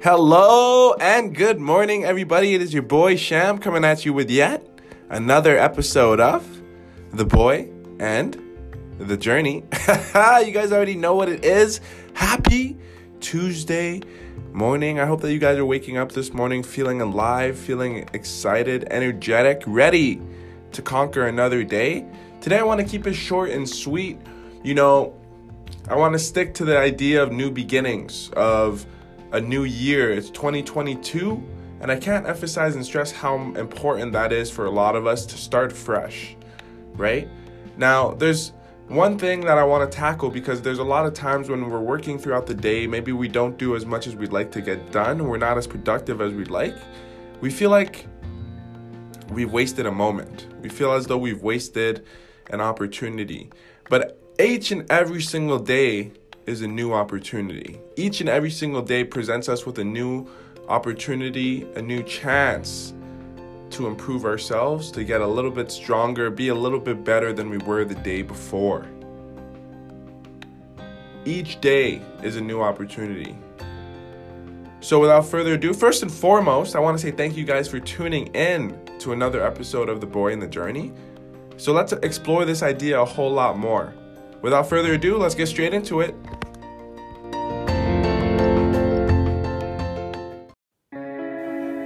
Hello and good morning, everybody. It is your boy Sham coming at you with yet another episode of The Boy and The Journey. you guys already know what it is. Happy Tuesday morning. I hope that you guys are waking up this morning feeling alive, feeling excited, energetic, ready to conquer another day. Today, I want to keep it short and sweet. You know, I want to stick to the idea of new beginnings, of a new year. It's 2022, and I can't emphasize and stress how important that is for a lot of us to start fresh, right? Now, there's one thing that I want to tackle because there's a lot of times when we're working throughout the day, maybe we don't do as much as we'd like to get done, we're not as productive as we'd like. We feel like we've wasted a moment. We feel as though we've wasted an opportunity. But each and every single day is a new opportunity. Each and every single day presents us with a new opportunity, a new chance to improve ourselves, to get a little bit stronger, be a little bit better than we were the day before. Each day is a new opportunity. So, without further ado, first and foremost, I want to say thank you guys for tuning in to another episode of The Boy and the Journey. So, let's explore this idea a whole lot more. Without further ado, let's get straight into it.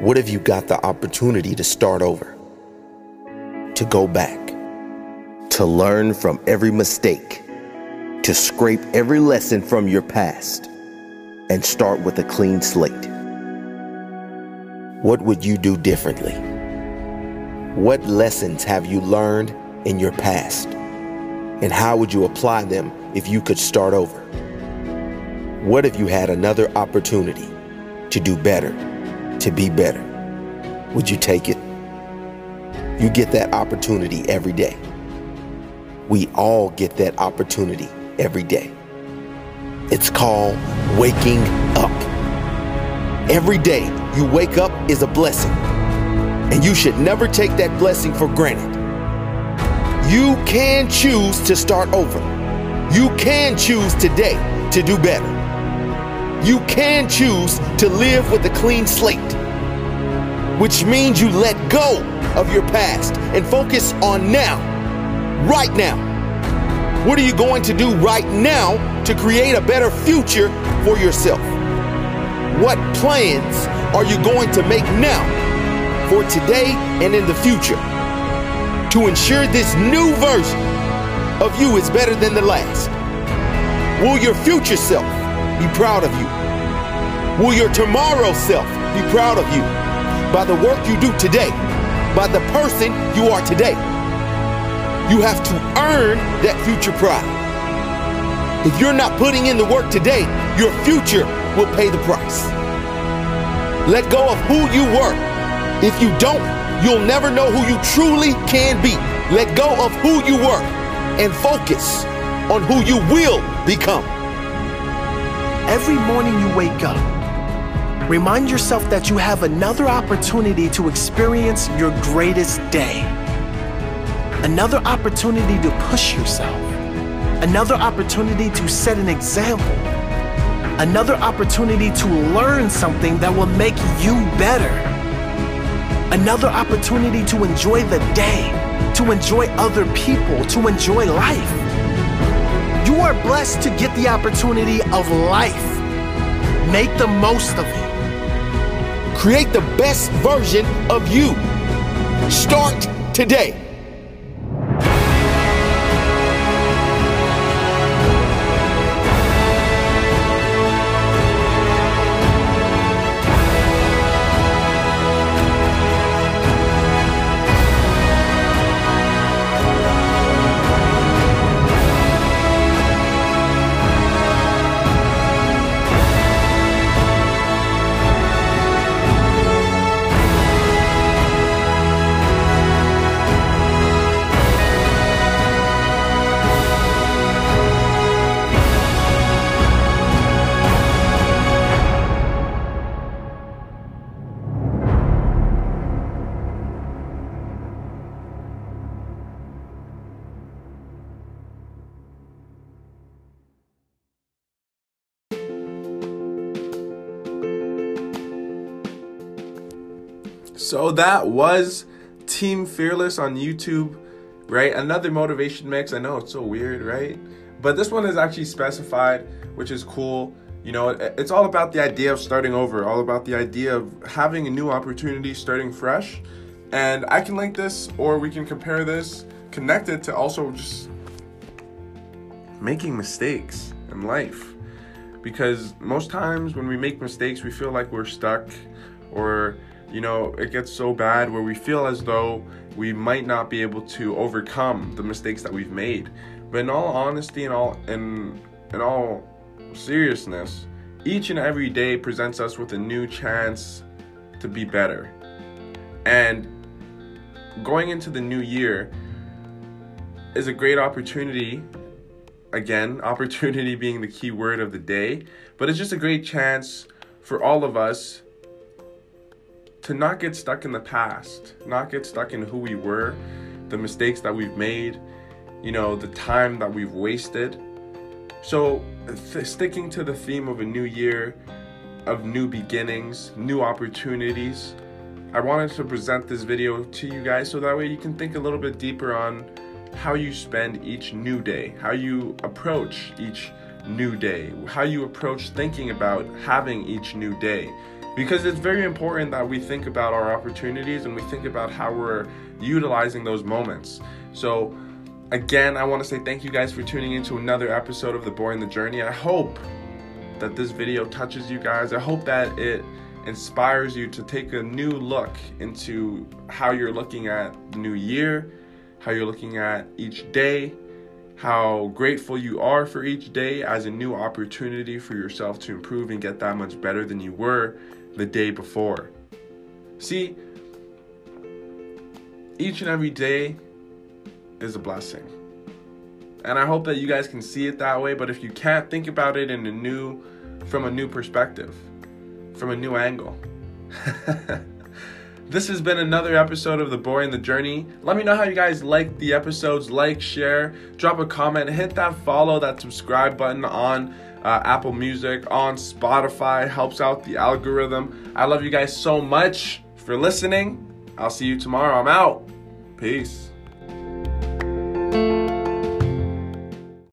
What if you got the opportunity to start over? To go back? To learn from every mistake? To scrape every lesson from your past and start with a clean slate? What would you do differently? What lessons have you learned in your past? And how would you apply them if you could start over? What if you had another opportunity to do better? To be better. Would you take it? You get that opportunity every day. We all get that opportunity every day. It's called waking up. Every day you wake up is a blessing, and you should never take that blessing for granted. You can choose to start over. You can choose today to do better. You can choose to live with a clean slate, which means you let go of your past and focus on now, right now. What are you going to do right now to create a better future for yourself? What plans are you going to make now for today and in the future to ensure this new version of you is better than the last? Will your future self be proud of you? Will your tomorrow self be proud of you by the work you do today, by the person you are today? You have to earn that future pride. If you're not putting in the work today, your future will pay the price. Let go of who you were. If you don't, you'll never know who you truly can be. Let go of who you were and focus on who you will become. Every morning you wake up, remind yourself that you have another opportunity to experience your greatest day. Another opportunity to push yourself. Another opportunity to set an example. Another opportunity to learn something that will make you better. Another opportunity to enjoy the day, to enjoy other people, to enjoy life. You are blessed to get the opportunity of life. Make the most of it. Create the best version of you. Start today. So that was Team Fearless on YouTube, right? Another motivation mix. I know it's so weird, right? But this one is actually specified, which is cool. You know, it's all about the idea of starting over, all about the idea of having a new opportunity, starting fresh. And I can link this, or we can compare this, connect it to also just making mistakes in life. Because most times when we make mistakes, we feel like we're stuck, or, you know, it gets so bad where we feel as though we might not be able to overcome the mistakes that we've made. But in all honesty and all in in all seriousness, each and every day presents us with a new chance to be better. And going into the new year is a great opportunity. Again, opportunity being the key word of the day, but it's just a great chance for all of us to not get stuck in the past, not get stuck in who we were, the mistakes that we've made, you know, the time that we've wasted. So, th- sticking to the theme of a new year, of new beginnings, new opportunities, I wanted to present this video to you guys so that way you can think a little bit deeper on how you spend each new day, how you approach each new day, how you approach thinking about having each new day. Because it's very important that we think about our opportunities and we think about how we're utilizing those moments. So, again, I want to say thank you guys for tuning into another episode of The Boy and the Journey. I hope that this video touches you guys. I hope that it inspires you to take a new look into how you're looking at the new year, how you're looking at each day, how grateful you are for each day as a new opportunity for yourself to improve and get that much better than you were the day before. See, each and every day is a blessing. And I hope that you guys can see it that way, but if you can't think about it in a new from a new perspective from a new angle. this has been another episode of The Boy and the Journey. Let me know how you guys like the episodes. Like, share, drop a comment, hit that follow, that subscribe button on uh, Apple Music, on Spotify. Helps out the algorithm. I love you guys so much for listening. I'll see you tomorrow. I'm out. Peace.